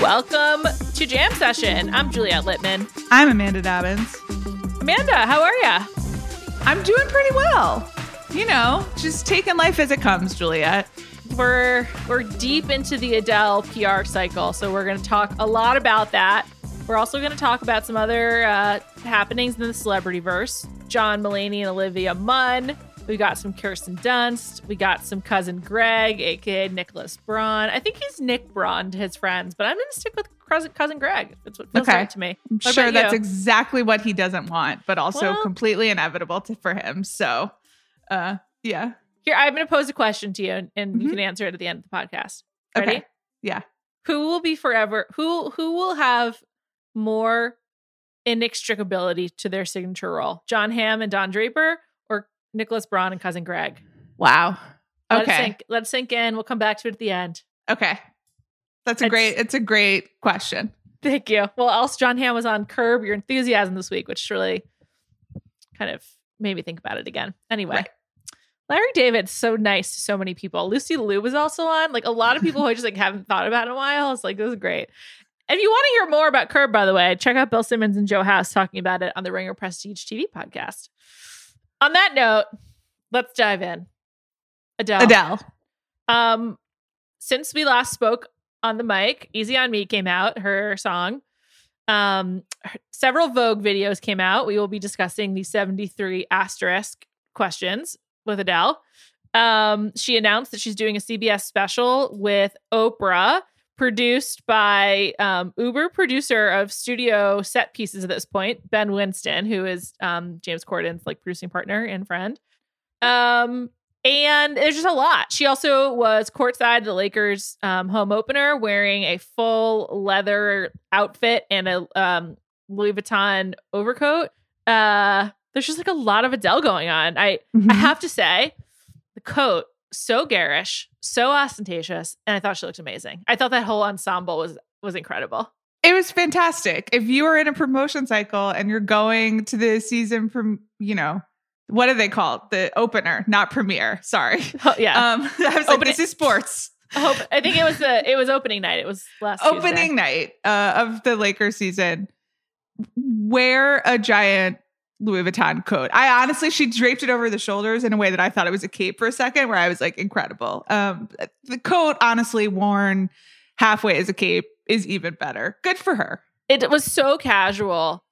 Welcome to Jam Session. I'm Juliet Litman. I'm Amanda Dobbins. Amanda, how are you? I'm doing pretty well. You know, just taking life as it comes, Juliet. We're we're deep into the Adele PR cycle, so we're going to talk a lot about that. We're also going to talk about some other uh, happenings in the celebrity verse. John Mulaney and Olivia Munn. We got some Kirsten Dunst. We got some cousin Greg, aka Nicholas Braun. I think he's Nick Braun to his friends, but I'm going to stick with cousin, cousin Greg. That's what feels Okay. right to me. I'm What sure that's you? exactly what he doesn't want, but also Well- completely inevitable to, for him. So, uh, yeah. Here, I'm going to pose a question to you, and, and you Mhm. can answer it at the end of the podcast. Ready? Okay. Yeah. Who will be forever? Who who will have more inextricability to their signature role? John Hamm and Don Draper, Nicholas Braun and cousin Greg? Wow. Let it Okay. sink. Let it sink in. We'll come back to it at the end. Okay. That's a It's- great. It's a great question. Thank you. Well, else John Hamm was on Curb Your Enthusiasm this week, which really kind of made me think about it again. Anyway. Right. Larry David's so nice to so many people. Lucy Liu was also on. Like a lot of people who I just like haven't thought about in a while. It's like this is great. If you want to hear more about Curb, by the way, check out Bill Simmons and Joe House talking about it on the Ringer Prestige TV podcast. On that note, let's dive in. Adele. Adele. Um, since we last spoke on the mic, "Easy on Me" came out. Her song. Um, several Vogue videos came out. We will be discussing the seventy-three asterisk questions with Adele. Um, she announced that she's doing a CBS special with Oprah, produced by um, Uber producer of studio set pieces at this point, Ben Winston, who is um, James Corden's like producing partner and friend. Um, and there's just a lot. She also was courtside the Lakers um, home opener wearing a full leather outfit and a um, Louis Vuitton overcoat. Uh, there's just like a lot of Adele going on. I I Mhm. have to say, the coat so garish, so ostentatious, and I thought she looked amazing. I thought that whole ensemble was was incredible. It was fantastic. If you are in a promotion cycle and you're going to the season from, you know, what are they called? The opener, not premiere. Sorry. Oh, yeah, Um, I was like, Opening- this is sports. I hope. I think it was the it was opening night. It was last Opening Tuesday. night uh, of the Lakers season. Wear a giant Louis Vuitton coat. I honestly, she draped it over the shoulders in a way that I thought it was a cape for a second, where I was like, incredible. Um, the coat, honestly, worn halfway as a cape is even better. Good for her. It was so casual.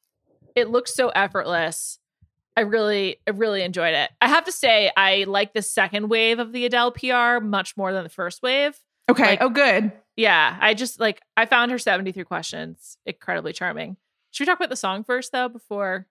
It looked so effortless. I really, I really enjoyed it. I have to say, I like the second wave of the Adele PR much more than the first wave. Okay. Like- oh, good. Yeah, I just like I found her 73 questions incredibly charming. Should we talk about the song first though before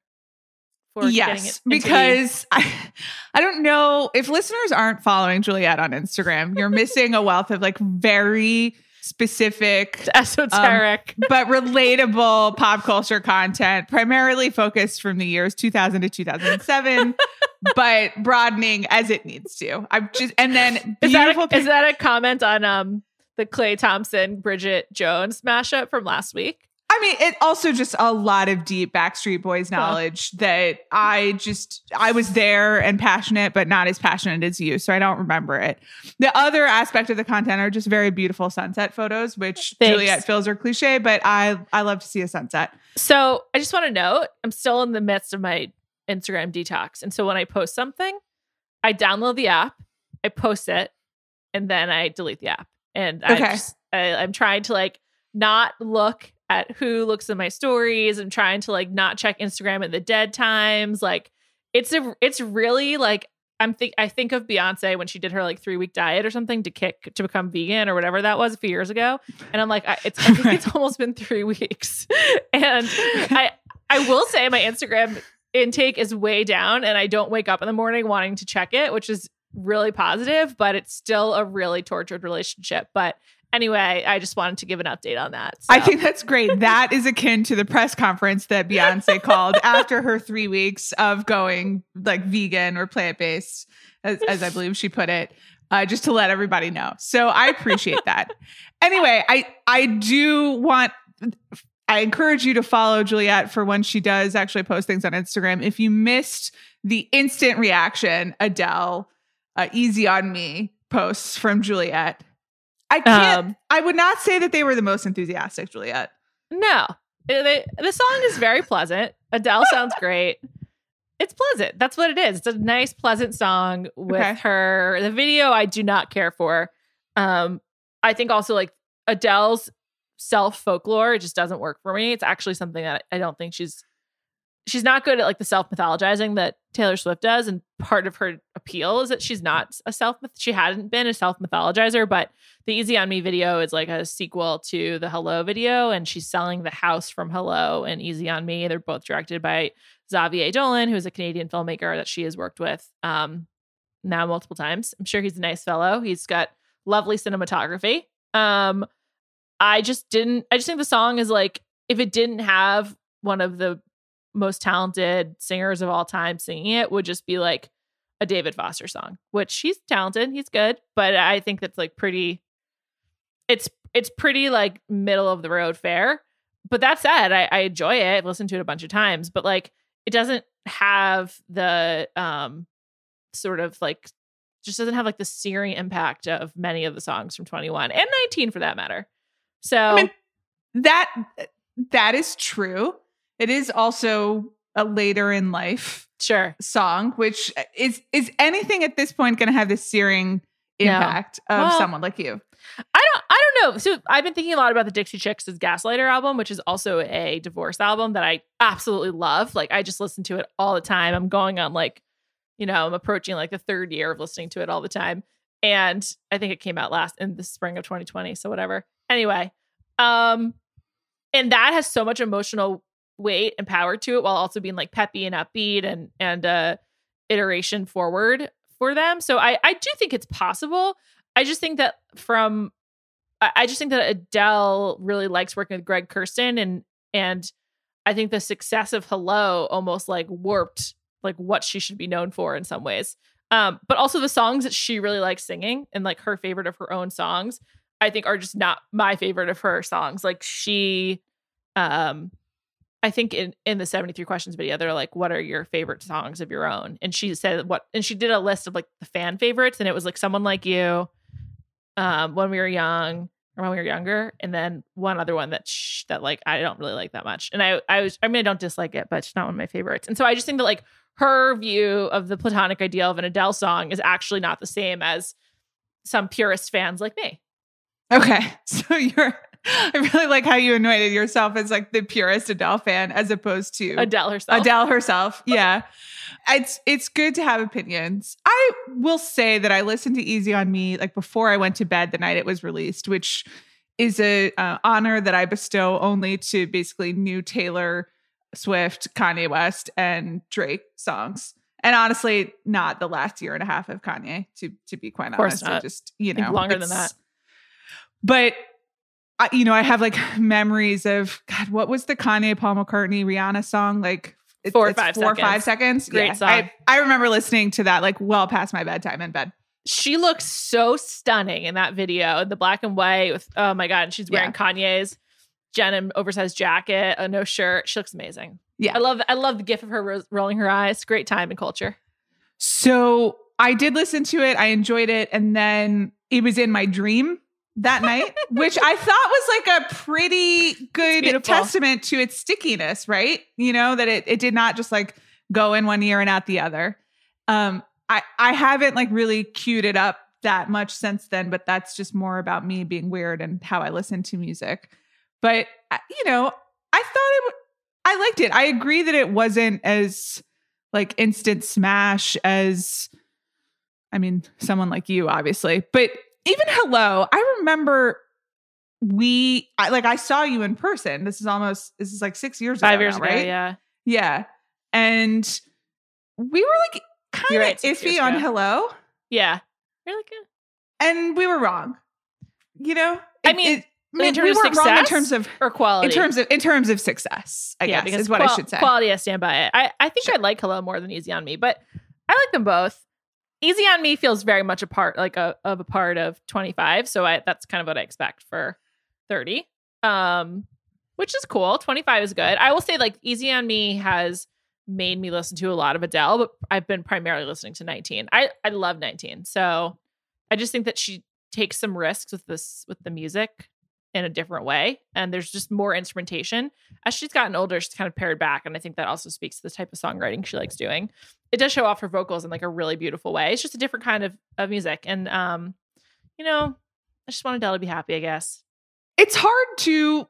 it yes, because I, I don't know if listeners aren't following Juliet on Instagram, you're missing a wealth of like very specific esoteric. but relatable pop culture content, primarily focused from the years 2000 to 2007, but broadening as it needs to. I'm just and then is that beautiful. a, is that a comment on um the Clay Thompson Bridget Jones mashup from last week? I mean, it also just a lot of deep Backstreet Boys knowledge that I just I was there and passionate, but not as passionate as you, so I don't remember it. The other aspect of the content are just very beautiful sunset photos, which Thanks. Juliet feels are cliche, but I I love to see a sunset. So I just want to note I'm still in the midst of my Instagram detox. And so when I post something, I download the app, I post it, and then I delete the app. And I just, I, I'm trying to like not look at who looks at my stories. I'm trying to like not check Instagram at the dead times. Like it's a it's really like I'm think I think of Beyonce when she did her like three week diet or something to kick to become vegan or whatever that was a few years ago, and I'm like, I, it's I think it's almost been three weeks, and I I will say my Instagram intake is way down, and I don't wake up in the morning wanting to check it, which is really positive, but it's still a really tortured relationship. But anyway, I just wanted to give an update on that. I think that's great. That is akin to the press conference that Beyonce called after her three weeks of going like vegan or plant based, as, as I believe she put it, uh, just to let everybody know. So I appreciate that. Anyway, I I do want. I encourage you to follow Juliet for when she does actually post things on Instagram. If you missed the instant reaction, Adele, uh, "Easy on Me" posts from Juliet, I can't. Um, I would not say that they were the most enthusiastic, Juliet. No, It- they- the song is very pleasant. Adele sounds great. It's pleasant. That's what it is. It's a nice, pleasant song with Okay. her. The video I do not care for. Um, I think also like Adele's self folklore it just doesn't work for me. It's actually something that I don't think she's she's not good at like the self mythologizing that Taylor Swift does. And part of her appeal is that she's not a self she hadn't been a self mythologizer, but the Easy on Me video is like a sequel to the Hello video, and she's selling the house from Hello and Easy on Me. They're both directed by Xavier Dolan, who's a Canadian filmmaker that she has worked with um, now multiple times. I'm sure he's a nice fellow. He's got lovely cinematography. Um, I just didn't. I just think the song is like if it didn't have one of the most talented singers of all time singing it, would just be like a David Foster song, which he's talented, he's good, but I think that's like pretty. It's it's pretty like middle of the road fare. But that said, I, I enjoy it. I've listened to it a bunch of times, but like it doesn't have the um sort of like just doesn't have like the searing impact of many of the songs from 21 and 19 for that matter. So I mean, that that is true. It is also a later in life sure. song, which is is anything at this point going to have the searing No. impact of Well, someone like you? I don't I don't know. So I've been thinking a lot about the Dixie Chicks' Gaslighter album, which is also a divorce album that I absolutely love. Like I just listen to it all the time. I'm going on like, you know, I'm approaching like the third year of listening to it all the time. And I think it came out last in the spring of 2020. So whatever. Anyway. Um, and that has so much emotional weight and power to it while also being like peppy and upbeat and and uh iteration forward for them. So I I do think it's possible. I just think that from I just think that Adele really likes working with Greg Kurstin and and I think the success of Hello almost like warped like what she should be known for in some ways. Um, but also the songs that she really likes singing and like her favorite of her own songs, I think are just not my favorite of her songs. Like she um I think in in the 73 questions video, they're like, what are your favorite songs of your own? And she said what and she did a list of like the fan favorites, and it was like someone like you, um, when we were young or when we were younger, and then one other one that sh- that like I don't really like that much. And I I was I mean I don't dislike it, but it's not one of my favorites. And so I just think that like her view of the platonic ideal of an Adele song is actually not the same as some purist fans like me. Okay, so you're. I really like how you anointed yourself as like the purest Adele fan, as opposed to Adele herself. Adele herself. Yeah. It's it's good to have opinions. I will say that I listened to Easy on Me like before I went to bed the night it was released, which is a uh, honor that I bestow only to basically new Taylor Swift, Kanye West, and Drake songs. And honestly, not the last year and a half of Kanye. To to be quite honest, I just you know longer than that. But I, you know, I have like memories of God. What was the Kanye, Paul McCartney, Rihanna song? Like it- Four or it's five four or five seconds. Great Yeah. song. I, I remember listening to that like well past my bedtime in bed. She looks so stunning in that video, the black and white with oh my god, and she's wearing Kanye's denim oversized jacket, a no shirt. She looks amazing. Yeah. I love I love the gif of her ro- rolling her eyes. Great time and culture. So I did listen to it. I enjoyed it. And then it was in my dream that night, which I thought was like a pretty good testament to its stickiness, right? You know, that it, it did not just like go in one ear and out the other. Um, I, I haven't like really queued it up that much since then, but that's just more about me being weird and how I listen to music. But, uh, you know, I thought it, w- I liked it. I agree that it wasn't as like instant smash as I mean, someone like you, obviously. But even hello, I remember we I like I saw you in person. This is almost this is like six years Five ago. years now, ago, right? yeah. Yeah. And we were like kind of right, iffy on hello. Yeah. Like, eh. And we were wrong. You know? I mean, in we terms of weren't wrong in success? terms of or quality. in terms of in terms of success, I yeah, guess because is what I should say. Quality, I stand by it. I, I think Sure. I like Hello more than Easy on Me, but I like them both. Easy on Me feels very much a part, like a of a part of 25. So I that's kind of what I expect for 30. Um, which is cool. 25 is good. I will say, like, Easy on Me has made me listen to a lot of Adele, but I've been primarily listening to 19. I, I love 19. So I just think that she takes some risks with this with the music in a different way. And there's just more instrumentation. As she's gotten older, she's kind of pared back. And I think that also speaks to the type of songwriting she likes doing. It does show off her vocals in like a really beautiful way. It's just a different kind of, of music. And um, you know, I just want Adele to be happy, I guess. it's hard to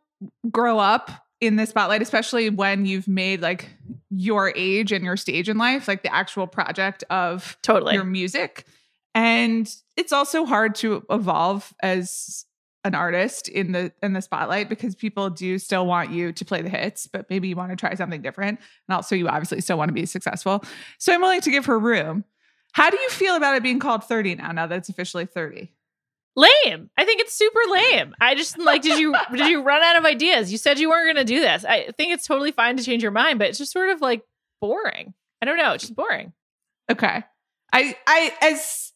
grow up in the spotlight, especially when you've made like your age and your stage in life, like the actual project of Totally. your music. And it's also hard to evolve as an artist in the in the spotlight because people do still want you to play the hits, but maybe you want to try something different. And also you obviously still want to be successful. So I'm willing to give her room. How do you feel about it being called 30 now, now that it's officially 30? lame. I think it's super lame. I just like did you did you run out of ideas? You said you weren't going to do this. I think it's totally fine to change your mind, but it's just sort of like boring. I don't know, it's just boring. Okay. I I as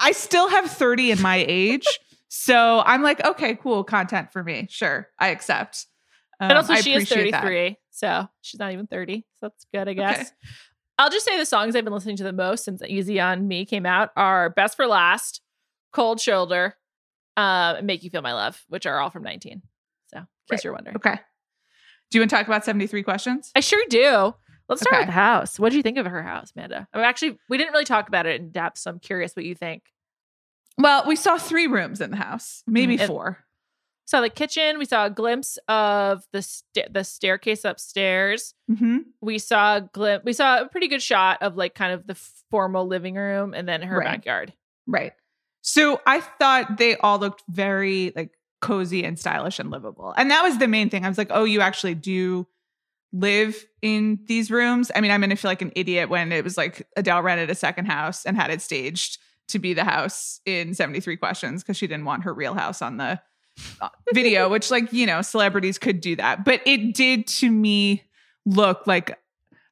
I still have 30 in my age. So I'm like, okay, cool, content for me. Sure. I accept. Um, and also I she is appreciate that. 33, so she's not even 30. So that's good, I guess. Okay. I'll just say the songs I've been listening to the most since Easy on Me came out are Best for Last, Cold Shoulder, uh, Make You Feel My Love, which are all from 19. So, in case Right. you're wondering. Okay. Do you want to talk about 73 questions? I sure do. Let's start Okay. with the house. What do you think of her house, Amanda? I mean, actually, we didn't really talk about it in depth, so I'm curious what you think. Well, we saw three rooms in the house, maybe Mm, four. saw the kitchen. We saw a glimpse of the sta- the staircase upstairs. Mm-hmm. We saw a glimpse. We saw a pretty good shot of like kind of the formal living room and then her Right. backyard. Right. So I thought they all looked very like cozy and stylish and livable. And that was the main thing. I was like, oh, you actually do live in these rooms. I mean, I'm gonna feel like an idiot when it was like Adele rented a second house and had it staged to be the house in 73 questions because she didn't want her real house on the uh, video, which like, you know, celebrities could do that. But it did to me look like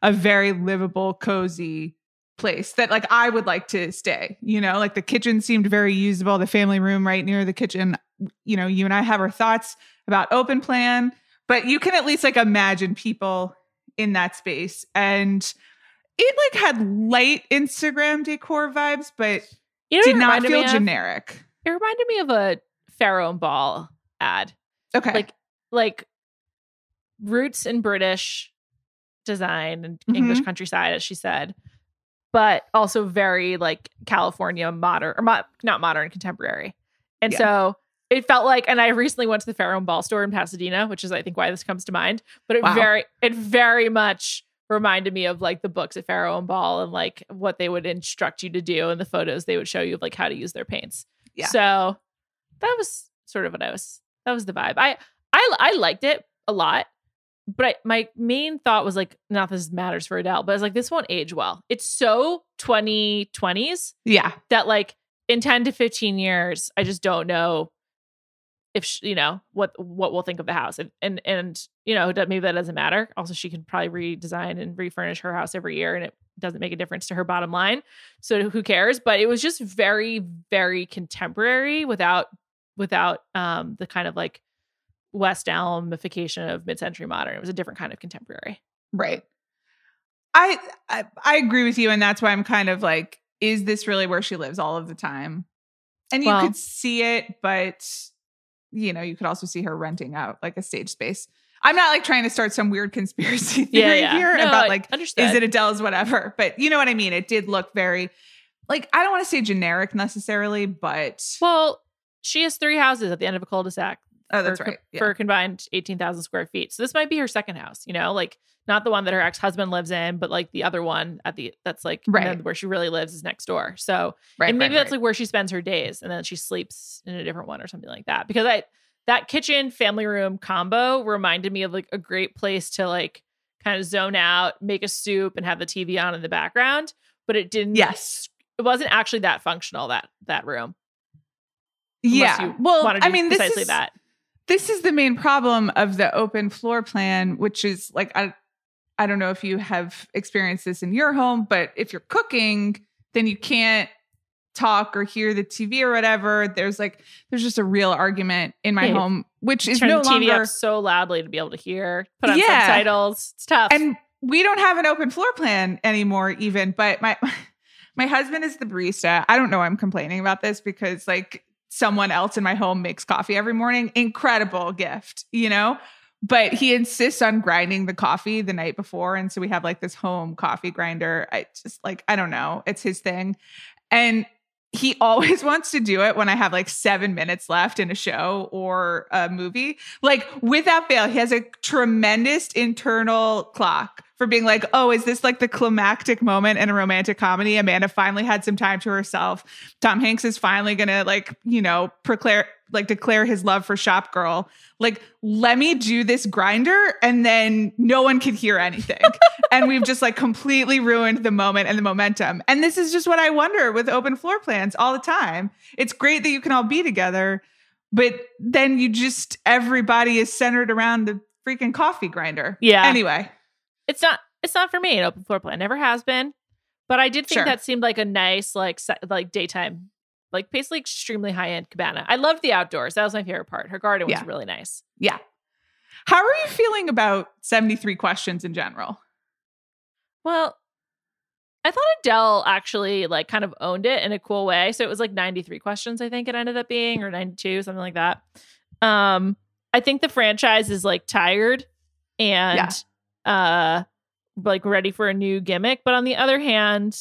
a very livable, cozy place that like I would like to stay. You know, like the kitchen seemed very usable, the family room right near the kitchen. You know, you and I have our thoughts about open plan, but you can at least like imagine people in that space. And it like had light Instagram decor vibes, but You know, did not feel me of? generic. It reminded me of a Farrow and Ball ad, Okay. like like roots in British design and Mhm. English countryside, as she said, but also very like California modern or mo- not modern, contemporary. And Yeah. so it felt like, and I recently went to the Farrow and Ball store in Pasadena, which is I think why this comes to mind. But it Wow. very, it very much reminded me of like the books at Farrow and Ball and like what they would instruct you to do and the photos they would show you of like how to use their paints. Yeah. So that was sort of what I was that was the vibe. I I I liked it a lot, but I, my main thought was like, not this matters for Adele, but I was like, this won't age well. It's so 2020s Yeah. that like in 10 to 15 years, I just don't know if sh you know what what we'll think of the house and and and you know maybe that doesn't matter also she can probably redesign and refurnish her house every year and it doesn't make a difference to her bottom line so who cares but it was just very very contemporary without without um the kind of like west elmification of mid-century modern it was a different kind of contemporary Right. I, I I agree with you, and that's why I'm kind of like, is this really where she lives all of the time? And you Well- could see it, but you know, you could also see her renting out like a stage space. I'm not like trying to start some weird conspiracy theory here No, about like is it Adele's whatever, but you know what I mean. It did look very like I don't want to say generic necessarily, but well she has three houses at the end of a cul-de-sac oh, that's for, right. Yeah. for a combined 18,000 square feet. So this might be her second house, you know, like not the one that her ex-husband lives in, but like the other one at the that's like Right. where she really lives is next door. So right, and maybe right, that's like where she spends her days and then she sleeps in a different one or something like that. Because I that kitchen family room combo reminded me of like a great place to like kind of zone out, make a soup and have the TV on in the background, but it didn't yes. it wasn't actually that functional that that room. Yeah. you Well, I mean, this precisely is, that. This is the main problem of the open floor plan which is like i i don't know if you have experienced this in your home but if you're cooking then you can't talk or hear the tv or whatever there's like there's just a real argument in my home which is turn no the TV longer up so loudly to be able to hear, put on Yeah. subtitles. It's tough. and we don't have an open floor plan anymore even but my my husband is the barista i don't know why i'm complaining about this because like someone else in my home makes coffee every morning. Incredible gift you know? But he insists on grinding the coffee the night before and so we have like this home coffee grinder. I just like i don't know. It's his thing. And he always wants to do it when I have like seven minutes left in a show or a movie. Like without fail, he has a tremendous internal clock for being like, oh, is this like the climactic moment in a romantic comedy? Amanda finally had some time to herself. Tom Hanks is finally gonna like, you know, proclaim like declare his love for Shop Girl. Like, let me do this grinder, and then no one can hear anything. and we've just like completely ruined the moment and the momentum. And this is just what I wonder with open floor plans all the time. It's great that you can all be together, but then you just everybody is centered around the freaking coffee grinder. Yeah. Anyway, it's not it's not for me an open floor plan. Never has been. But I did think Sure. that seemed like a nice like like daytime like basically extremely high end cabana. I loved the outdoors. That was my favorite part. Her garden was Yeah. really nice. yeah. How are you feeling about 73 questions in general? Well, I thought Adele actually like kind of owned it in a cool way. So it was like 93 questions, I think it ended up being, or 92, something like that. Um, I think the franchise is like tired and uh like ready for a new gimmick. But on the other hand,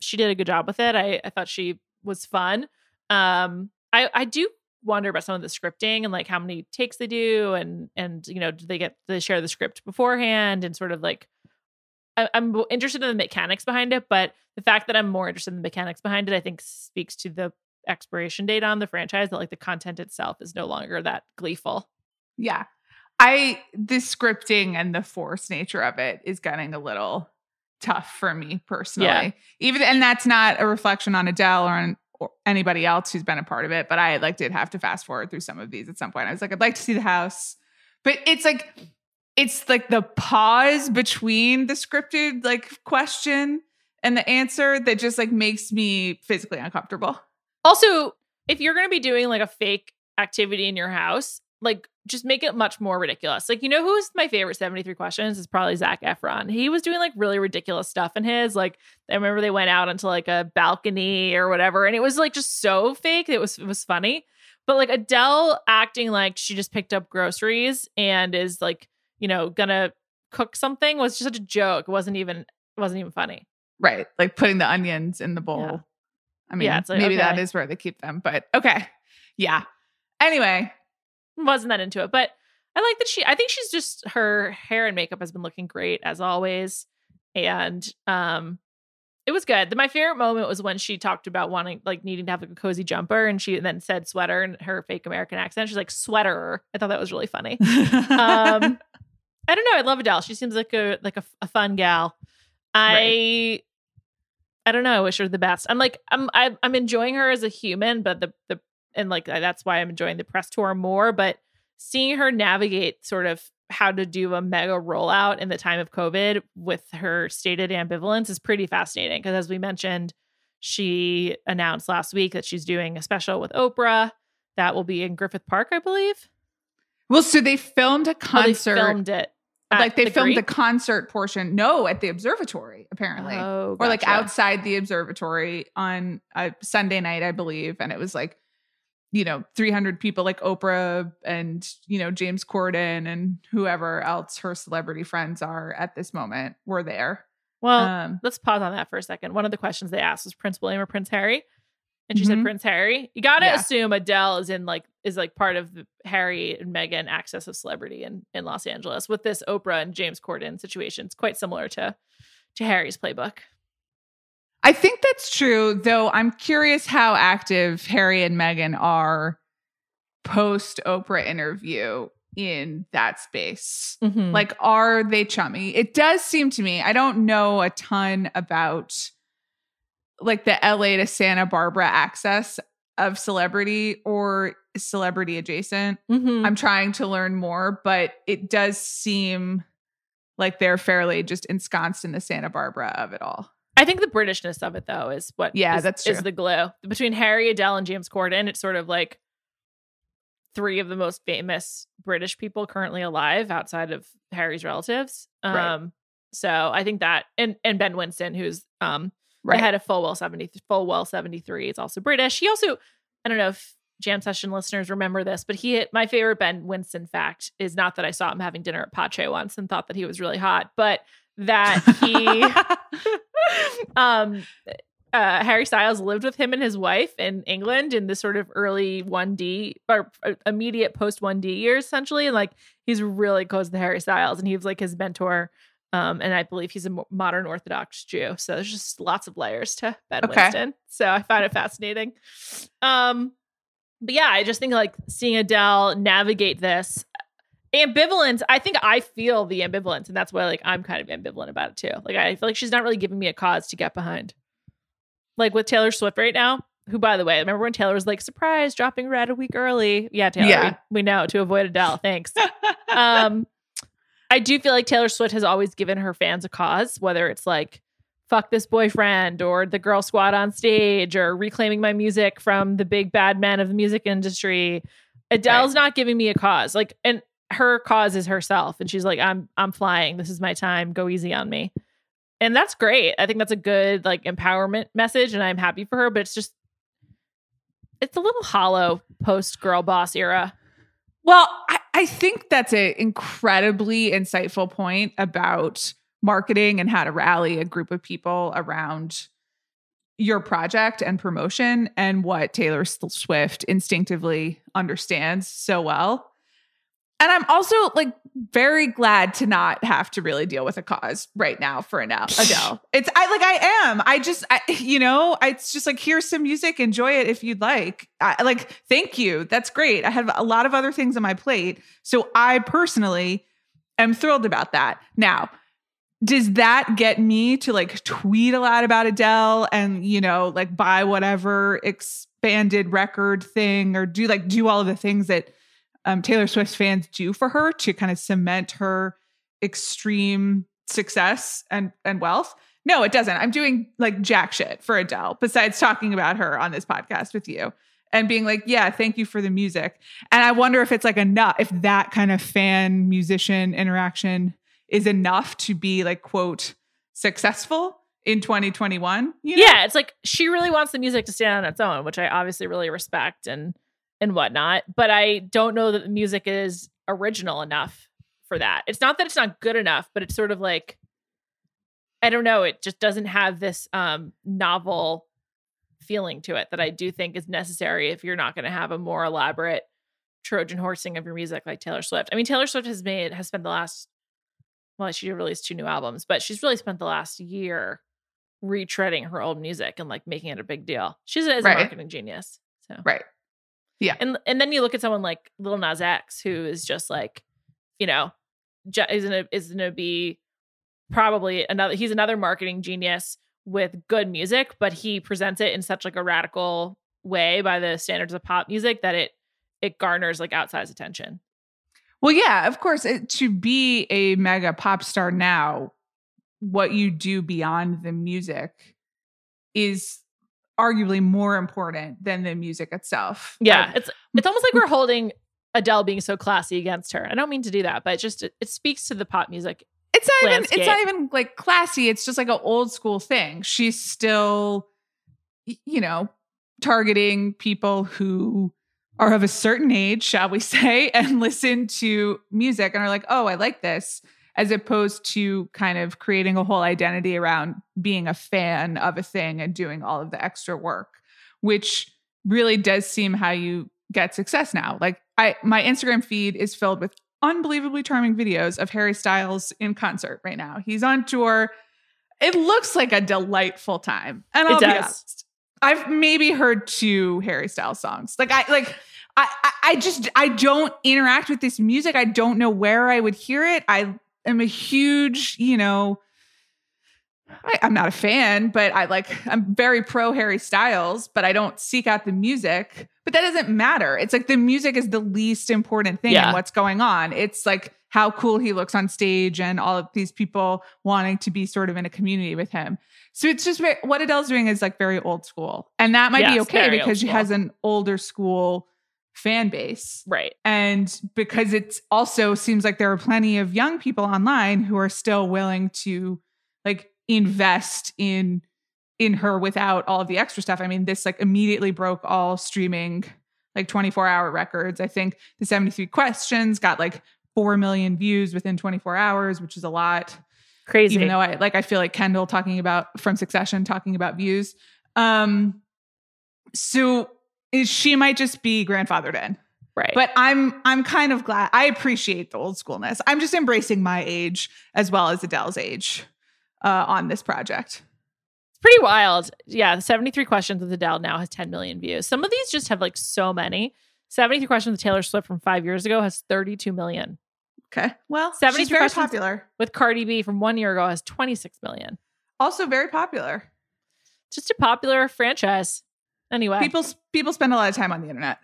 she did a good job with it. I, I thought she was fun. Um, I, I do wonder about some of the scripting and like how many takes they do and and you know, do they get they share the script beforehand and sort of like I'm interested in the mechanics behind it, but the fact that I'm more interested in the mechanics behind it, I think speaks to the expiration date on the franchise that like the content itself is no longer that gleeful. Yeah. I the scripting and the forced nature of it is getting a little tough for me personally. Yeah. Even and that's not a reflection on Adele or on or anybody else who's been a part of it, but I like did have to fast forward through some of these at some point. I was like I'd like to see the house. But it's like it's like the pause between the scripted like question and the answer that just like makes me physically uncomfortable. Also, if you're going to be doing like a fake activity in your house, like just make it much more ridiculous. Like, you know who's my favorite 73 questions is probably Zac Efron. He was doing like really ridiculous stuff in his. Like, I remember they went out onto like a balcony or whatever, and it was like just so fake. It was it was funny. But like Adele acting like she just picked up groceries and is like, you know, gonna cook something was just such a joke. It wasn't even it wasn't even funny. Right. Like putting the onions in the bowl. Yeah. I mean, Yeah, like, maybe that okay. is where they keep them, but okay. Yeah. Anyway, wasn't that into it but i like that she i think she's just her hair and makeup has been looking great as always and um it was good. My favorite moment was when she talked about wanting, like, needing to have like, a cozy jumper, and she then said sweater in her fake American accent. She's like sweater. I thought that was really funny. um, I don't know. I love Adele. She seems like a like a, a fun gal. I right. I don't know. I wish her the best. I'm like I'm I, I'm enjoying her as a human, but the the and like that's why I'm enjoying the press tour more. But seeing her navigate sort of how to do a mega rollout in the time of COVID with her stated ambivalence is pretty fascinating. Because as we mentioned, she announced last week that she's doing a special with Oprah that will be in Griffith Park, I believe. Well, so they filmed a concert. Oh, they filmed it like they the filmed Greek? the concert portion. No, at the observatory apparently, oh, or like outside the observatory on a Sunday night, I believe, and it was like you know 300 people like Oprah and you know James Corden and whoever else her celebrity friends are at this moment were there. Well, um, let's pause on that for a second. One of the questions they asked was Prince William or Prince Harry. And she mm-hmm. said Prince Harry. You got to yeah. assume Adele is in like is like part of the Harry and Meghan access of celebrity in in Los Angeles with this Oprah and James Corden situation. It's quite similar to to Harry's playbook. I think that's true, though. I'm curious how active Harry and Meghan are post Oprah interview in that space. Mm-hmm. Like, are they chummy? It does seem to me. I don't know a ton about like the LA to Santa Barbara access of celebrity or celebrity adjacent. Mm-hmm. I'm trying to learn more, but it does seem like they're fairly just ensconced in the Santa Barbara of it all. I think the Britishness of it though is what yeah, is, that's true. is the glue. Between Harry, Adele, and James Corden, it's sort of like three of the most famous British people currently alive outside of Harry's relatives. Um right. so I think that and and Ben Winston, who's um right. the head of Fulwell 70 Fulwell 73 is also British. He also, I don't know if jam session listeners remember this, but he my favorite Ben Winston fact is not that I saw him having dinner at Pache once and thought that he was really hot, but that he um uh, Harry Styles lived with him and his wife in England in the sort of early 1D or uh, immediate post 1D years, essentially. And like he's really close to Harry Styles and he was like his mentor um, and I believe he's a modern Orthodox Jew. So there's just lots of layers to Ben Okay. Winston. So I find it fascinating. Um, but yeah, I just think like seeing Adele navigate this ambivalence. I think I feel the ambivalence, and that's why like I'm kind of ambivalent about it too. Like I feel like she's not really giving me a cause to get behind. Like with Taylor Swift right now, who by the way, remember when Taylor was like, surprise, dropping red a week early? Yeah, Taylor, Yeah. We, we know to avoid Adele. Thanks. um I do feel like Taylor Swift has always given her fans a cause, whether it's like fuck this boyfriend or the girl squad on stage or reclaiming my music from the big bad men of the music industry. Adele's not giving me a cause. Like and her cause is herself and she's like I'm I'm flying. This is my time. Go easy on me. And that's great. I think that's a good like empowerment message and I'm happy for her, but it's just it's a little hollow post girl boss era. Well, I, I think that's an incredibly insightful point about marketing and how to rally a group of people around your project and promotion and what Taylor Swift instinctively understands so well. And I'm also like very glad to not have to really deal with a cause right now for Adele. Adele. It's I like I am. I just I, you know, it's just like here's some music, enjoy it if you'd like. I, like thank you. That's great. I have a lot of other things on my plate. So I personally am thrilled about that. Now, does that get me to like tweet a lot about Adele and you know, like buy whatever expanded record thing or do like do all of the things that um, Taylor Swift fans do for her to kind of cement her extreme success and and wealth. No, it doesn't. I'm doing like jack shit for Adele besides talking about her on this podcast with you and being like, yeah, thank you for the music. And I wonder if it's like enough, if that kind of fan musician interaction is enough to be like, quote, successful in 2021. You know? Yeah, it's like she really wants the music to stand on its own, which I obviously really respect and and whatnot. But I don't know that the music is original enough for that. It's not that it's not good enough, but it's sort of like I don't know, it just doesn't have this um novel feeling to it that I do think is necessary if you're not going to have a more elaborate Trojan horsing of your music like Taylor Swift. I mean, Taylor Swift has made has spent the last well, she released two new albums, but she's really spent the last year retreading her old music and like making it a big deal. She's a, Right. a marketing genius. So Right. And and then you look at someone like Lil Nas X, who is just like, you know, is gonna is gonna be probably another. He's another marketing genius with good music, but he presents it in such like a radical way by the standards of pop music that it it garners like outsized attention. Well, yeah, of course. It, to be a mega pop star now, what you do beyond the music is arguably more important than the music itself. Yeah, Like, it's it's almost like we're holding Adele being so classy against her. I don't mean to do that, but it just it, it speaks to the pop music. it's not even it's not even like classy. It's just like an old school thing. She's still, you know, targeting people who are of a certain age, shall we say, and listen to music and are like, oh, I like this, as opposed to kind of creating a whole identity around being a fan of a thing and doing all of the extra work, which really does seem how you get success now. Like I my Instagram feed is filled with unbelievably charming videos of Harry Styles in concert right now. He's on tour. It looks like a delightful time. And It I'll be honest. I've maybe heard two Harry Styles songs. Like I like I, I I just I don't interact with this music. I don't know where I would hear it. I am a huge, you know, I, I'm not a fan, but I like I'm very pro Harry Styles, but I don't seek out the music. But that doesn't matter. It's like the music is the least important thing Yeah. in what's going on. It's like how cool he looks on stage and all of these people wanting to be sort of in a community with him. So it's just very, what Adele's doing is like very old school. And that might be okay because she has an older school fan base. Right. And because it also seems like there are plenty of young people online who are still willing to like invest in in her without all of the extra stuff. I mean, this like immediately broke all streaming like 24 hour records. I think the 73 questions got like 4 million views within 24 hours, which is a lot Crazy. even though I like I feel like Kendall talking about from Succession talking about views. Um so is she might just be grandfathered in. right. But I'm I'm kind of glad I appreciate the old schoolness. I'm just embracing my age as well as Adele's age uh on this project. It's pretty wild. Yeah, 73 questions with Adele now has 10 million views. Some of these just have like so many. 73 questions with Taylor Swift from five years ago has 32 million. Okay. Well, 73 she's very questions. popular. With Cardi B from one year ago has 26 million. Also very popular. Just a popular franchise. Anyway, People people spend a lot of time on the internet.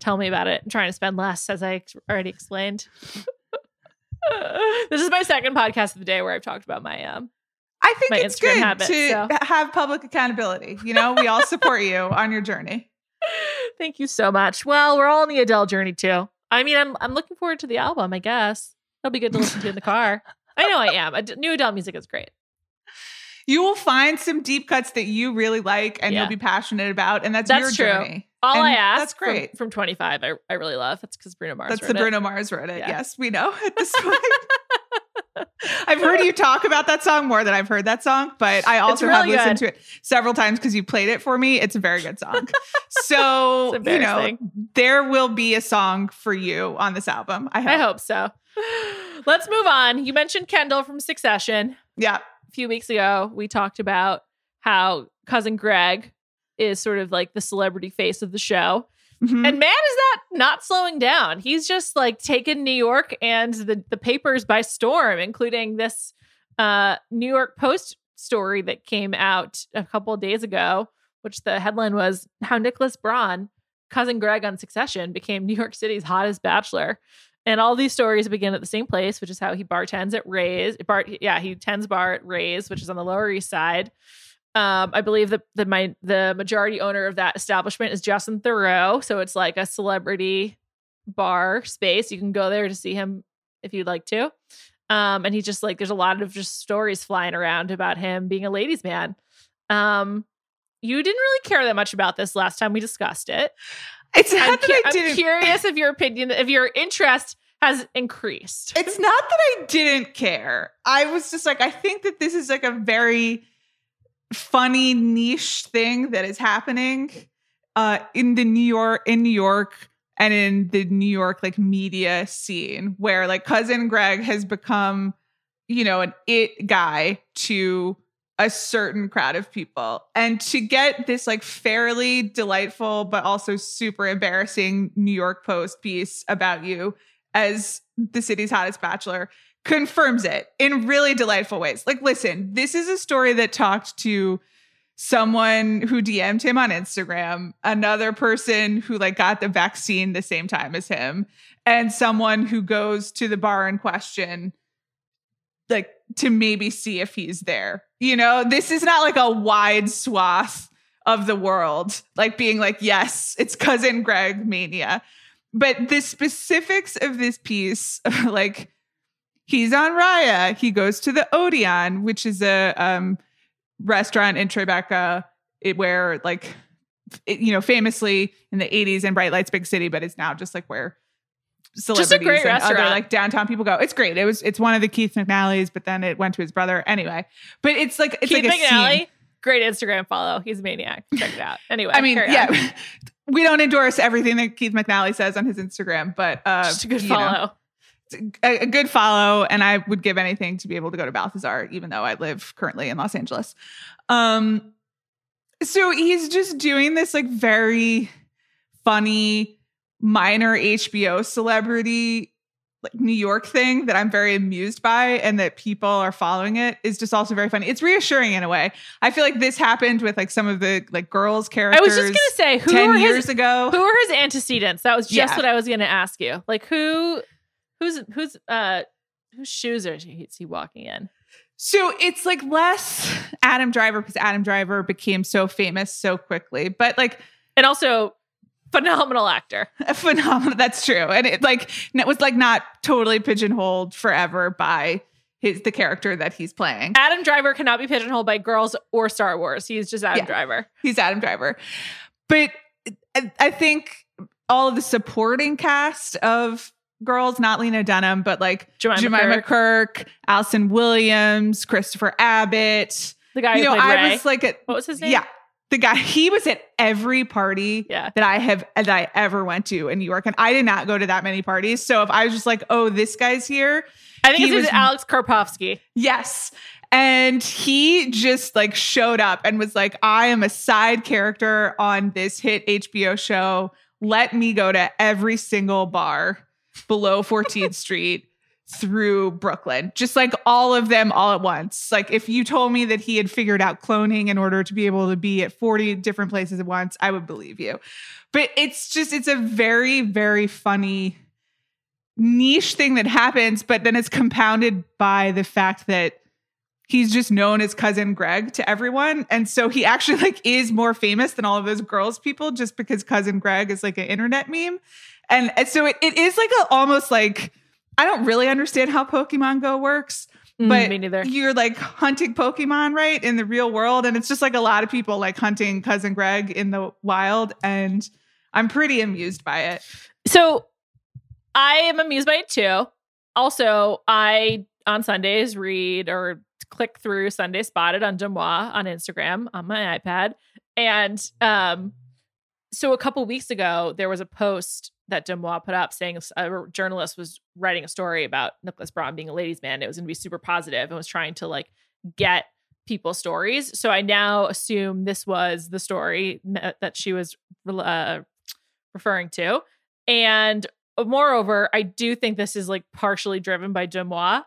tell me about it. I'm trying to spend less, as I already explained. this is my second podcast of the day where I've talked about my um I think My it's Instagram good habit, to so. have public accountability. You know, we all support you on your journey. Thank you so much. Well, we're all on the Adele journey too. I mean, I'm I'm looking forward to the album. I guess it'll be good to listen to in the car. I know I am. New Adele music is great. You will find some deep cuts that you really like and Yeah. you'll be passionate about, and that's, That's your true. journey. All And I ask That's from- great. from, 25. I, I really love. That's because Bruno Mars. that's the it. Bruno Mars wrote it. Yeah. Yes, we know at this point. I've heard you talk about that song more than I've heard that song, but I also have really listened to it several times because you played it for me. It's a very good song. so, you know, there will be a song for you on this album. I hope. I hope so. Let's move on. You mentioned Kendall from Succession. Yeah. A few weeks ago, we talked about how cousin Greg is sort of like the celebrity face of the show. Mhm. And man, is that not slowing down. He's just like taken New York and the, the papers by storm, including this uh, New York Post story that came out a couple of days ago, which the headline was How Nicholas Braun, cousin Greg on Succession, became New York City's hottest bachelor. And all these stories begin at the same place, which is how he bartends at Ray's. Bart, yeah, he tends bar at Ray's, which is on the Lower East Side. Um, I believe that the my the majority owner of that establishment is Justin Theroux, so it's like a celebrity bar space. You can go there to see him if you'd like to. Um, and he just like there's a lot of just stories flying around about him being a ladies' man. Um, you didn't really care that much about this last time we discussed it. It's not I'm, that cu- I didn't. I'm curious if your opinion, if your interest has increased. It's not that I didn't care. I was just like, I think that this is like a very funny niche thing that is happening uh in the New York in New York and in the New York like media scene where like cousin Greg has become, you know, an it guy to a certain crowd of people. And to get this like fairly delightful, but also super embarrassing New York Post piece about you as the city's hottest bachelor confirms it in really delightful ways. Like, listen, this is a story that talked to someone who DM'd him on Instagram, another person who like got the vaccine the same time as him, and someone who goes to the bar in question like to maybe see if he's there. You know, this is not like a wide swath of the world, like being like, yes, it's cousin Greg mania. But the specifics of this piece, like he's on Raya, he goes to the Odeon, which is a um, restaurant in Tribeca, it, where like, it, you know, famously in the 80s in Bright Lights Big City, but it's now just like where celebrities Just a great restaurant. other like downtown people go. It's great. It was it's one of the Keith McNally's, but then it went to his brother anyway. But it's like it's Keith like a McNally, scene. great Instagram follow. He's a maniac. Check it out. Anyway, I mean, yeah. We don't endorse everything that Keith McNally says on his Instagram, but uh, just a good know, follow. a, a good follow, and I would give anything to be able to go to Balthazar, even though I live currently in Los Angeles. Um, so he's just doing this like very funny minor HBO celebrity like New York thing that I'm very amused by and that people are following it is just also very funny. It's reassuring in a way. I feel like this happened with like some of the like girls characters. I was just gonna say who 10 are years his ago. who are his antecedents? That was just Yeah. what I was gonna ask you. Like who, who's who's uh whose shoes are he, is he walking in? So it's like less Adam Driver because Adam Driver became so famous so quickly, but like And also phenomenal actor. a phenomenal. That's true, and it like it was like not totally pigeonholed forever by his the character that he's playing. Adam Driver cannot be pigeonholed by girls or Star Wars. He's just Adam Yeah. Driver. He's Adam Driver, but I, I think all of the supporting cast of girls, not Lena Dunham, but like Jemima, Jemima Kirk, Kirk, Allison Williams, Christopher Abbott. the guy you who know, I Ray. was like, a, what was his name? yeah, the guy. He was at every party yeah. that I have that I ever went to in New York, and I did not go to that many parties. So if I was just like, oh, this guy's here, I think He his name is was- Alex Karpovsky. yes. And he just like showed up and was like, I am a side character on this hit HBO show. Let me go to every single bar below 14th Street through Brooklyn. Just like all of them all at once. Like if you told me that he had figured out cloning in order to be able to be at 40 different places at once, I would believe you. But it's just it's a very very funny niche thing that happens, but then it's compounded by the fact that he's just known as cousin Greg to everyone. And so he actually like is more famous than all of those girls people just because cousin Greg is like an internet meme. And, and so it, it is like a almost like I don't really understand how Pokemon Go works, Mm, but me neither. you're like hunting Pokemon, right? In the real world. And it's just like a lot of people like hunting cousin Greg in the wild. And I'm pretty amused by it. So I am amused by it too. Also, I on Sundays read or click through Sunday Spotted on DeuxMoi on Instagram on my iPad. And um so a couple weeks ago there was a post that DeuxMoi put up saying a journalist was writing a story about Nicholas Braun being a ladies' man. It was going to be super positive and was trying to like get people's stories. So I now assume this was the story that that she was uh, referring to. And moreover, I do think this is like partially driven by DeuxMoi.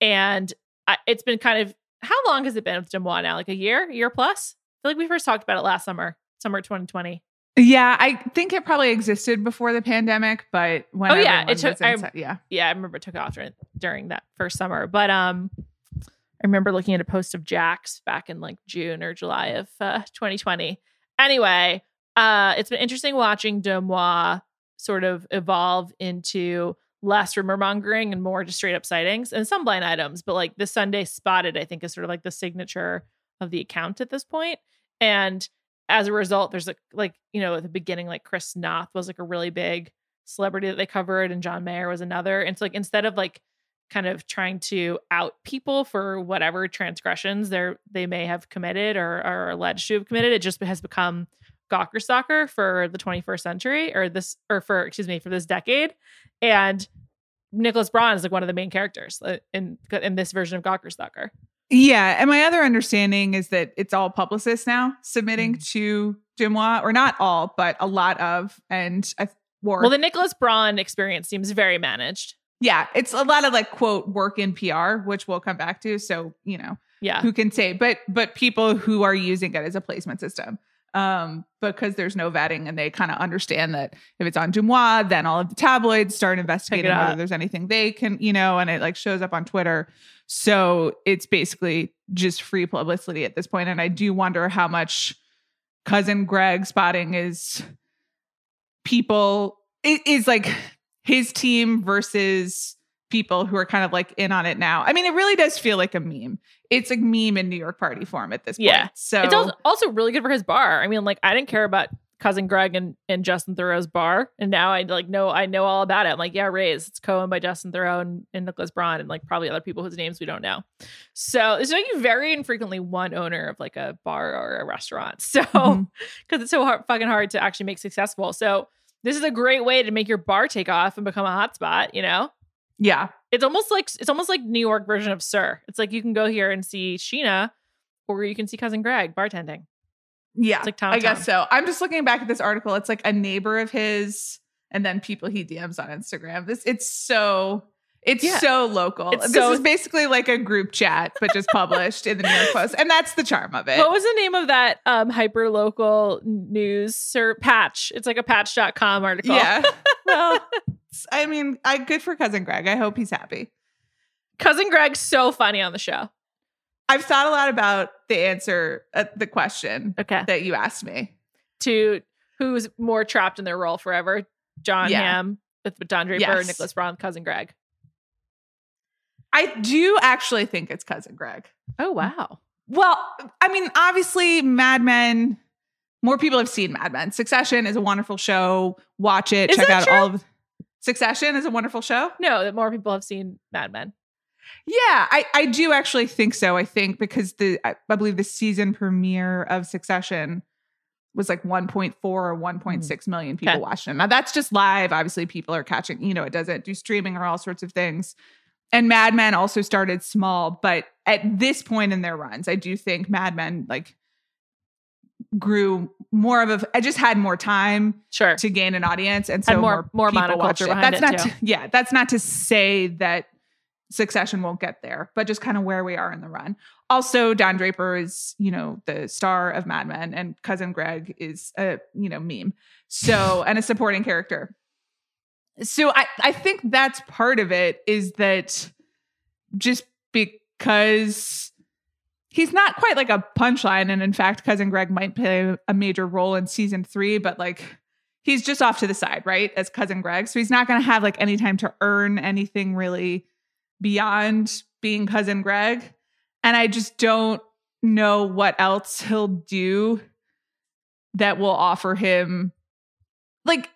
And I, it's been kind of, how long has it been with DeuxMoi now? Like a year, year plus? I feel like we first talked about it last summer, summer 2020. Yeah, I think it probably existed before the pandemic, but when Oh, yeah, it took- was I- yeah. Yeah, I remember it took off during, during that first summer. But um, I remember looking at a post of Jax back in like June or July of uh, 2020. Anyway, uh, it's been interesting watching DeuxMoi sort of evolve into less rumor mongering and more just straight up sightings and some blind items. But like the Sunday spotted, I think is sort of like the signature of the account at this point. And as a result, there's like like you know at the beginning, like Chris Noth was like a really big celebrity that they covered, and John Mayer was another. And so like instead of like kind of trying to out people for whatever transgressions they're they may have committed or are alleged to have committed, it just has become Gawker stalker for the 21st century or this or for excuse me for this decade. And Nicholas Braun is like one of the main characters in in this version of Gawker stalker. Yeah, and my other understanding is that it's all publicists now submitting Mm. to DeuxMoi, or not all, but a lot of, and I Well, the Nicholas Braun experience seems very managed. yeah, it's a lot of like quote work in PR, which we'll come back to. So you know Yeah. who can say, but but people who are using it as a placement system, um, because there's no vetting, and they kind of understand that if it's on DeuxMoi, then all of the tabloids start investigating whether there's anything they can, you know, and it like shows up on Twitter. So it's basically just free publicity at this point, and I do wonder how much cousin Greg spotting is people it is like his team versus people who are kind of like in on it now. I mean, it really does feel like a meme. It's a meme in New York party form at this point. Yeah. So It's also, also really good for his bar. I mean, like I didn't care about cousin Greg and, and Justin Theroux's bar, and now I like know I know all about it. I'm like, yeah, Ray's. It's co-owned by Justin Thoreau and, and Nicholas Braun, and like probably other people whose names we don't know. So it's like very infrequently one owner of like a bar or a restaurant. So because Mhm. it's so hard, fucking hard to actually make successful. So this is a great way to make your bar take off and become a hotspot. You know. yeah. It's almost like it's almost like New York version of SUR. It's like you can go here and see Scheana, or you can see cousin Greg bartending. Yeah. It's like Tom I guess so. I'm just looking back at this article. It's like a neighbor of his and then people he DMs on Instagram. This it's so it's Yeah. so local. It's this so- is basically like a group chat, but just published in the New York Post. And that's the charm of it. What was the name of that um hyper local news sir patch? It's like a patch.com article. Yeah. well, I mean, I good for cousin Greg. I hope he's happy. Cousin Greg's so funny on the show. I've thought a lot about the answer, uh, the question Okay. that you asked me. To who's more trapped in their role forever? Jon Yeah. Hamm with Don Draper, Yes. Nicholas Braun, cousin Greg. I do actually think it's cousin Greg. Oh wow. Well, I mean, obviously, Mad Men. More people have seen Mad Men. Succession is a wonderful show. Watch it. Is Check out true? all of. Succession is a wonderful show. No, that more people have seen Mad Men. Yeah, I, I do actually think so. I think because the I, I believe the season premiere of Succession was like 1.4 or mm. 1.6 million people Okay. watched it. Now that's just live. Obviously, people are catching, you know, it doesn't do streaming or all sorts of things. And Mad Men also started small, but at this point in their runs, I do think Mad Men like grew more of a I just had more time Sure. to gain an audience and so more- more, more monoculture it. That's it, not too. to, yeah, that's not to say that Succession won't get there, but just kind of where we are in the run. Also, Don Draper is, you know, the star of Mad Men and cousin Greg is a, you know, meme. So, and a supporting character. So I I think that's part of it is that just because he's not quite like a punchline and in fact cousin greg might play a major role in season three but like he's just off to the side right as cousin greg so he's not going to have like any time to earn anything really beyond being cousin greg and i just don't know what else he'll do that will offer him like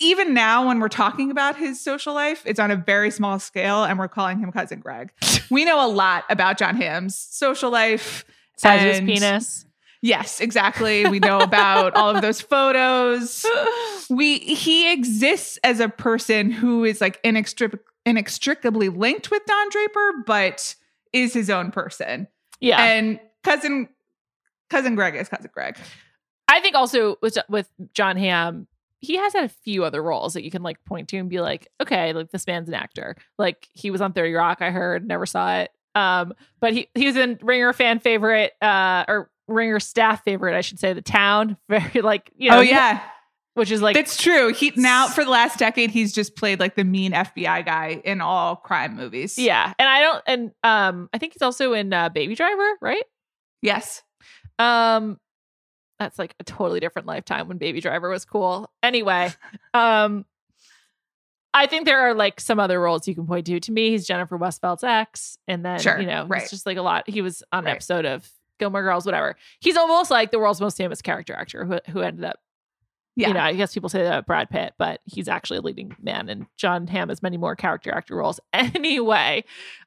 even now when we're talking about his social life it's on a very small scale and we're calling him cousin greg. We know a lot about jon hamm's social life Size of his penis. yes exactly. We know about all of those photos. We he exists as a person who is like inextric- inextricably linked with don draper but is his own person Yeah. and cousin cousin greg is cousin greg I think also with with Jon Hamm, he has had a few other roles that you can like point to and be like, okay, like this man's an actor. Like he was on 30 Rock, I heard, never saw it. Um, but he he was in Ringer fan favorite, uh, or Ringer staff favorite, I should say, The Town. Very like, you know, oh yeah which is like it's true. He now for the last decade he's just played like the mean FBI guy in all crime movies. yeah. And I don't and um I think he's also in uh, Baby Driver, right? Yes. Um that's like a totally different lifetime when Baby Driver was cool. Anyway, um I think there are like some other roles you can point to. To me, he's Jennifer Westfeldt's ex. And then, Sure, you know, right. it's just like a lot. He was on an Right. episode of Gilmore Girls, whatever. He's almost like the world's most famous character actor who, who ended up, Yeah. you know, I guess people say that Brad Pitt, but he's actually a leading man. And Jon Hamm has many more character actor roles. Anyway,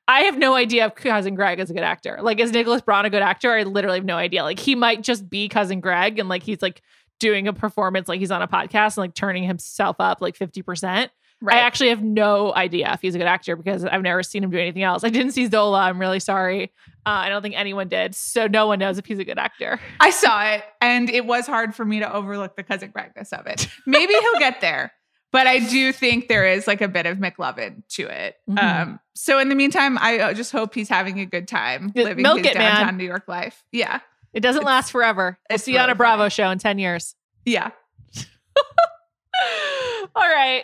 I have no idea if Cousin Greg is a good actor. Like, is Nicholas Braun a good actor? I literally have no idea. Like, he might just be Cousin Greg and like he's like doing a performance, like he's on a podcast and like turning himself up like 50%. Right. I actually have no idea if he's a good actor because I've never seen him do anything else. I didn't see Zola. I'm really sorry. Uh, I don't think anyone did. So no one knows if he's a good actor. I saw it, and it was hard for me to overlook the cousin Gragness of it. Maybe he'll get there, but I do think there is like a bit of McLovin to it. Mhm. Um, so in the meantime, I uh, just hope he's having a good time living milk his it, man. downtown New York life. Yeah, It doesn't It's- last forever. We'll see you on a Bravo funny. show in 10 years. yeah, All right.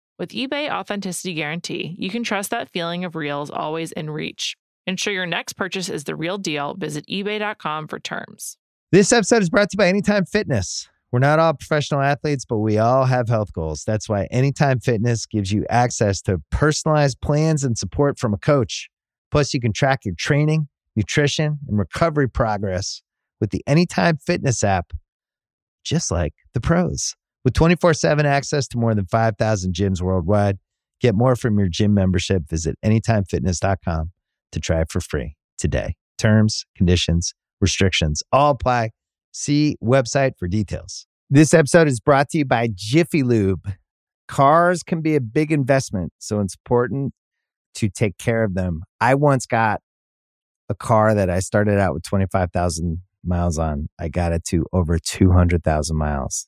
With eBay Authenticity Guarantee, you can trust that feeling of real is always in reach. Ensure your next purchase is the real deal. Visit eBay.com for terms. This episode is brought to you by Anytime Fitness. We're not all professional athletes, but we all have health goals. That's why Anytime Fitness gives you access to personalized plans and support from a coach. Plus, you can track your training, nutrition, and recovery progress with the Anytime Fitness app, just like the pros. With 24 7 access to more than 5,000 gyms worldwide, get more from your gym membership. Visit anytimefitness.com to try it for free today. Terms, conditions, restrictions all apply. See website for details. This episode is brought to you by Jiffy Lube. Cars can be a big investment, so it's important to take care of them. I once got a car that I started out with 25,000 miles on. I got it to over 200,000 miles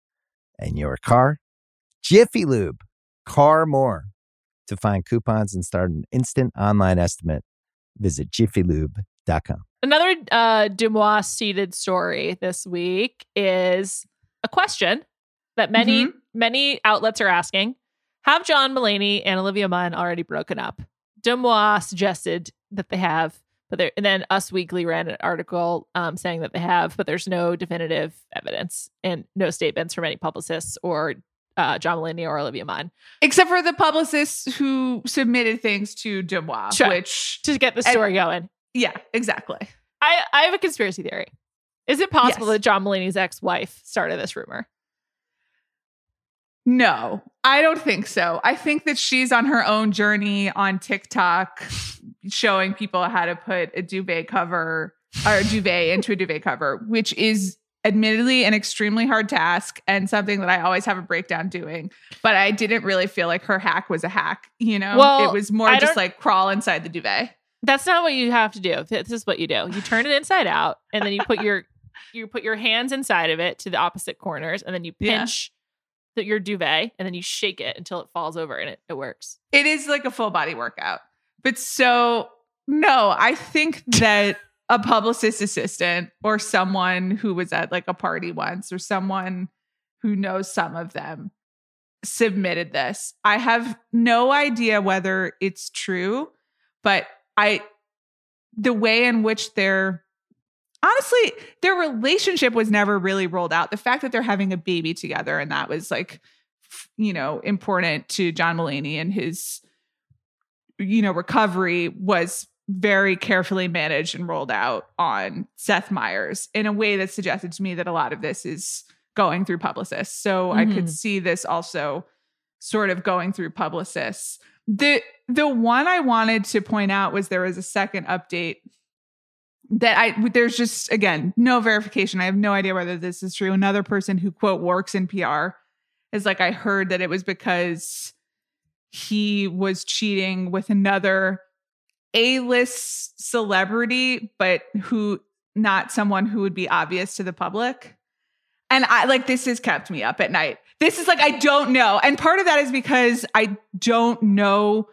and your car. Jiffy Lube, car more. To find coupons and start an instant online estimate, visit jiffylube.com. Another uh, DeuxMoi seated story this week is a question that many many outlets are asking: Have John Mulaney and Olivia Munn already broken up? DeuxMoi suggested that they have, but there, and then Us Weekly ran an article um, saying that they have, but there's no definitive evidence and no statements from any publicists or uh, John Mulaney or Olivia Munn Except for the publicists who submitted things to DeuxMoi, Sure. which to get the And- story going. yeah, exactly. I, I have a conspiracy theory. Is it possible Yes. that John Mulaney's ex-wife started this rumor? No, I don't think so. I think that she's on her own journey on TikTok, showing people how to put a duvet cover or a duvet into a duvet cover, which is admittedly an extremely hard task and something that I always have a breakdown doing. But I didn't really feel like her hack was a hack. You know, Well, it was more I just like crawl inside the duvet. That's not what you have to do. This is what you do. You turn it inside out, and then you put your you put your hands inside of it to the opposite corners, and then you Yeah. The, your duvet, and then you shake it until it falls over, and it, it works. It is like a full body workout. But so, no, I think that a publicist assistant or someone who was at like a party once or someone who knows some of them submitted this. I have no idea whether it's true, but I, the way in which their, honestly, their relationship was never really rolled out. The fact that they're having a baby together and that was like, you know, important to John Mulaney and his, you know, recovery was very carefully managed and rolled out on Seth Meyers in a way that suggested to me that a lot of this is going through publicists. So I Mhm. could see this also sort of going through publicists. The the one I wanted to point out was there was a second update that I there's just again no verification. I have no idea whether this is true. Another person who quote works in PR is like I heard that it was because he was cheating with another A-list celebrity, but who not someone who would be obvious to the public. And I like this has kept me up at night. This is like I don't know. And part of that is because I don't know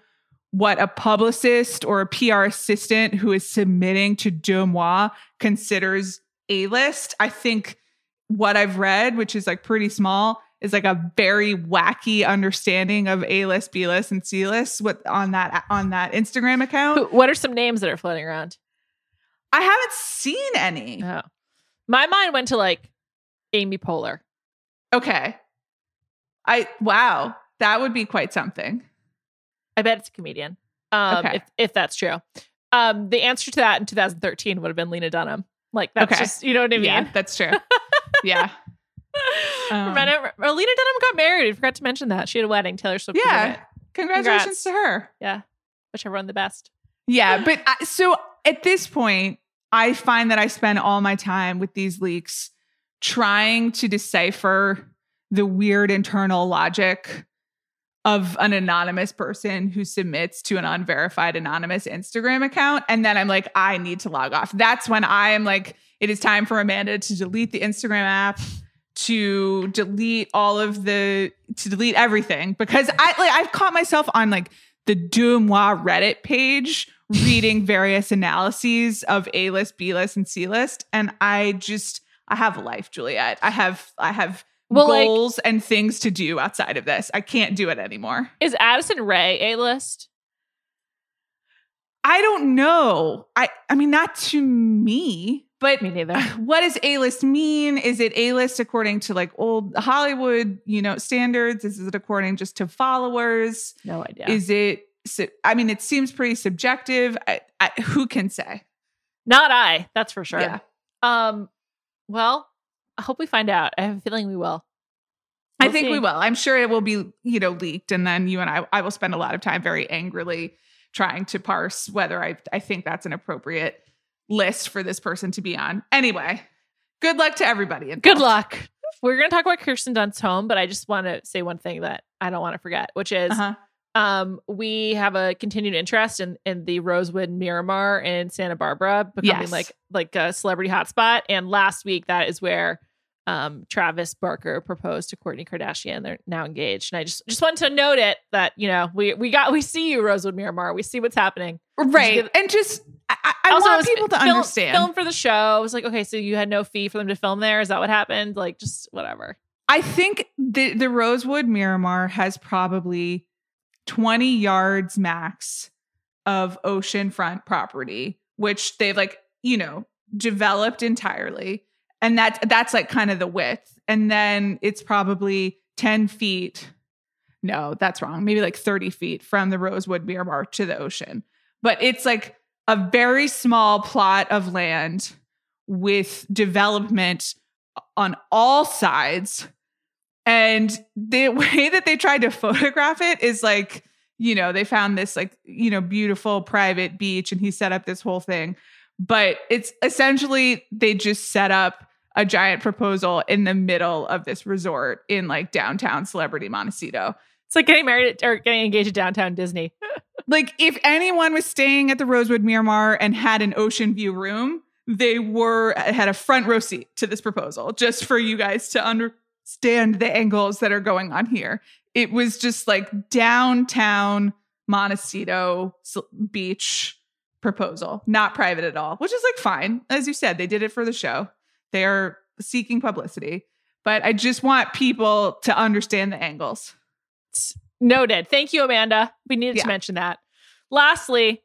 what a publicist or a PR assistant who is submitting to DeuxMoi considers A list. I think what I've read, which is like pretty small, is like a very wacky understanding of A list, B list, and C list with on that on that Instagram account. What are some names that are floating around? I haven't seen any. Oh. My mind went to like Amy Poehler. Okay. I wow, that would be quite something. I bet it's a comedian. Um, Okay. if if that's true. Um, the answer to that in 2013 would have been Lena Dunham. Like that's Okay. just you know what I mean. Yeah, that's true. yeah. Um, oh, Lena Dunham got married. I forgot to mention that she had a wedding. Taylor Swift. Yeah. Congratulations Congrats. to her. yeah. Wish everyone the best. Yeah, but I, so at this point, I find that I spend all my time with these leaks trying to decipher the weird internal logic of an anonymous person who submits to an unverified anonymous Instagram account. And then I'm like, I need to log off. That's when I am like, it is time for Amanda to delete the Instagram app, to delete all of the, to delete everything because I like, I've caught myself on like the DeuxMoi Reddit page reading various analyses of A list, B list, and C list. And I just, I have a life, Juliet. I have, I have Well, like- goals and things to do outside of this. I can't do it anymore. Is Addison Rae a list? I don't know. I, I mean, not to me, but Me neither. what does A list mean? Is it A list according to like old Hollywood, you know, standards? Is it according just to followers? No idea. Is it? I mean, it seems pretty subjective. I, I, who can say? Not I. That's for sure. Yeah. Um. Well, I hope we find out. I have a feeling we will. I We'll think see. we will. I'm sure it will be, you know, leaked, and then you and I, I will spend a lot of time very angrily trying to parse whether I, I think that's an appropriate list for this person to be on. Anyway, good luck to everybody. Good luck. We're going to talk about Kirsten Dunst's home, but I just want to say one thing that I don't want to forget, which is Uh-huh. um, we have a continued interest in in the Rosewood Miramar in Santa Barbara becoming Yes. like like a celebrity hotspot. And last week, that is where um, Travis Barker proposed to Kourtney Kardashian. They're now engaged, and I just just wanted to note it that you know we we got we see you Rosewood Miramar. We see what's happening. Right, give- and just I, I Also, want people to film- understand. Film for the show. I was like, okay, so you had no fee for them to film there. Is that what happened? Like, just whatever. I think the the Rosewood Miramar has probably 20 yards max of oceanfront property, which they've like, you know, developed entirely. And that's that's like kind of the width. And then it's probably 10 feet. No, that's wrong. Maybe like 30 feet from the Rosewood Miramar to the ocean. But it's like a very small plot of land with development on all sides. And the way that they tried to photograph it is like, you know, they found this like, you know, beautiful private beach and he set up this whole thing. But it's essentially they just set up a giant proposal in the middle of this resort in like downtown celebrity Montecito. It's like getting married or getting engaged at downtown Disney. Like if anyone was staying at the Rosewood Miramar and had an ocean view room, they were uh, had a front row seat to this proposal just for you guys to understand the angles that are going on here. It was just like downtown Montecito beach proposal, not private at all, which is like fine. As you said, they did it for the show. They are seeking publicity, but I just want people to understand the angles. Noted. Thank you, Amanda. We needed Yeah. to mention that. Lastly,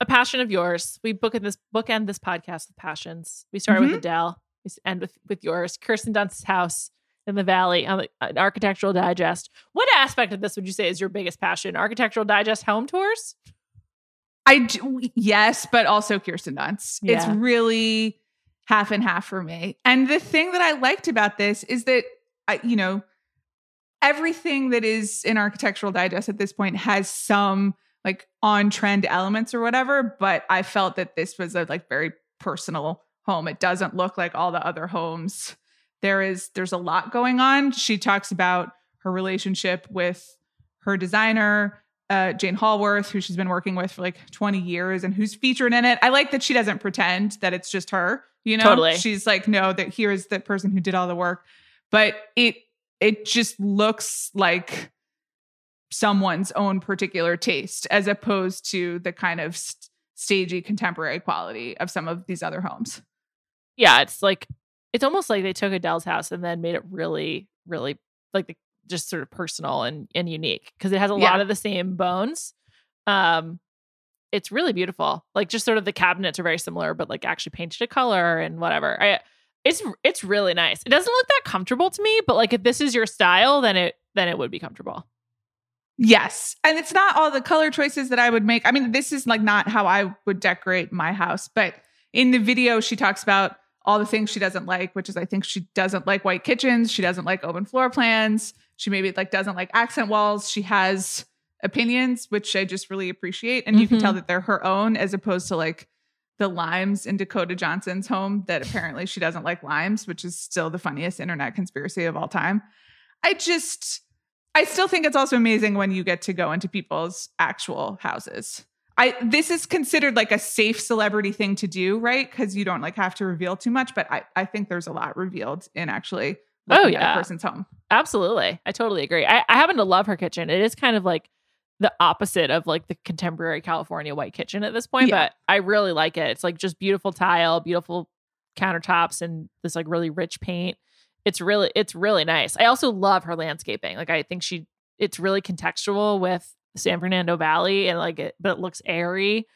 a passion of yours. We book in this bookend this podcast with passions. We started Mhm. with Adele. We end with with yours. Kirsten Dunst's house in the valley on an architectural digest. What aspect of this would you say is your biggest passion? Architectural digest home tours? I do, yes, but also Kirsten Dunst. It's really half and half for me. And the thing that I liked about this is that I, you know, everything that is in Architectural Digest at this point has some like on trend elements or whatever. But I felt that this was a like very personal home. It doesn't look like all the other homes. There is there's a lot going on. She talks about her relationship with her designer, uh, Jane Hallworth, who she's been working with for like 20 years and who's featured in it. I like that she doesn't pretend that it's just her. You know, Totally. she's like, no, that here's the person who did all the work. But it it just looks like someone's own particular taste as opposed to the kind of st- stagey contemporary quality of some of these other homes. Yeah, it's like it's almost like they took Adele's house and then made it really, really like the, just sort of personal and and unique because it has a Yeah. lot of the same bones. Um, it's really beautiful. Like just sort of the cabinets are very similar, but like actually painted a color and whatever. I it's it's really nice. It doesn't look that comfortable to me, but like if this is your style, then it then it would be comfortable. Yes. And it's not all the color choices that I would make. I mean, this is like not how I would decorate my house, but in the video, she talks about all the things she doesn't like, which is I think she doesn't like white kitchens. She doesn't like open floor plans. She maybe like doesn't like accent walls. She has opinions, which I just really appreciate. And you can tell mm-hmm. that they're her own as opposed to like the limes in Dakota Johnson's home that apparently she doesn't like limes, which is still the funniest internet conspiracy of all time. I just I still think it's also amazing when you get to go into people's actual houses. I this is considered like a safe celebrity thing to do, right? Because you don't like have to reveal too much, but I, I think there's a lot revealed in actually Oh, yeah. a person's home. Absolutely. I totally agree. I, I happen to love her kitchen. It is kind of like the opposite of like the contemporary California white kitchen at this point, Yeah. but I really like it. It's like just beautiful tile, beautiful countertops, and this like really rich paint. It's really, it's really nice. I also love her landscaping. Like I think she, it's really contextual with San Fernando Valley and like it, but it looks airy.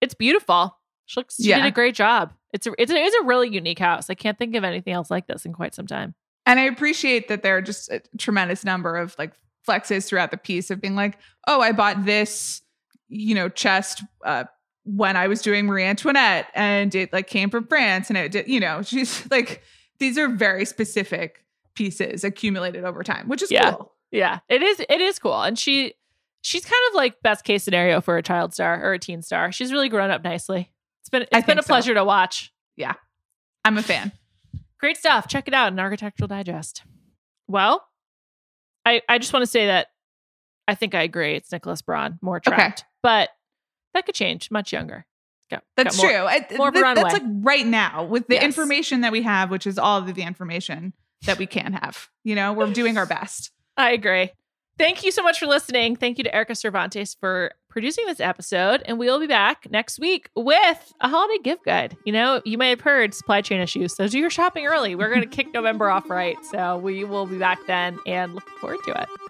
It's beautiful. She looks, she did a great job. It's a, it's a, it's a really unique house. I can't think of anything else like this in quite some time. And I appreciate that there are just a tremendous number of like flexes throughout the piece of being like, oh, I bought this, you know, chest uh, when I was doing Marie Antoinette and it like came from France and it did, you know, she's like, these are very specific pieces accumulated over time, which is Yeah. cool. Yeah, it is. It is cool, and she she's kind of like best case scenario for a child star or a teen star. She's really grown up nicely. It's been I it's been a think so. pleasure to watch. Yeah. I'm a fan. Great stuff. Check it out in Architectural Digest. Well, I I just want to say that I think I agree. It's Nicholas Braun, more Okay. trapped, but that could change. Much younger. Got- That's got more- true. I- more th- that's like right now with the Yes. information that we have, which is all of the information that we can have. You know, we're doing our best. I agree. Thank you so much for listening. Thank you to Erica Cervantes for producing this episode. And we'll be back next week with a holiday gift guide. You know, you may have heard supply chain issues. So do your shopping early. We're going to kick November off right. So we will be back then and looking forward to it.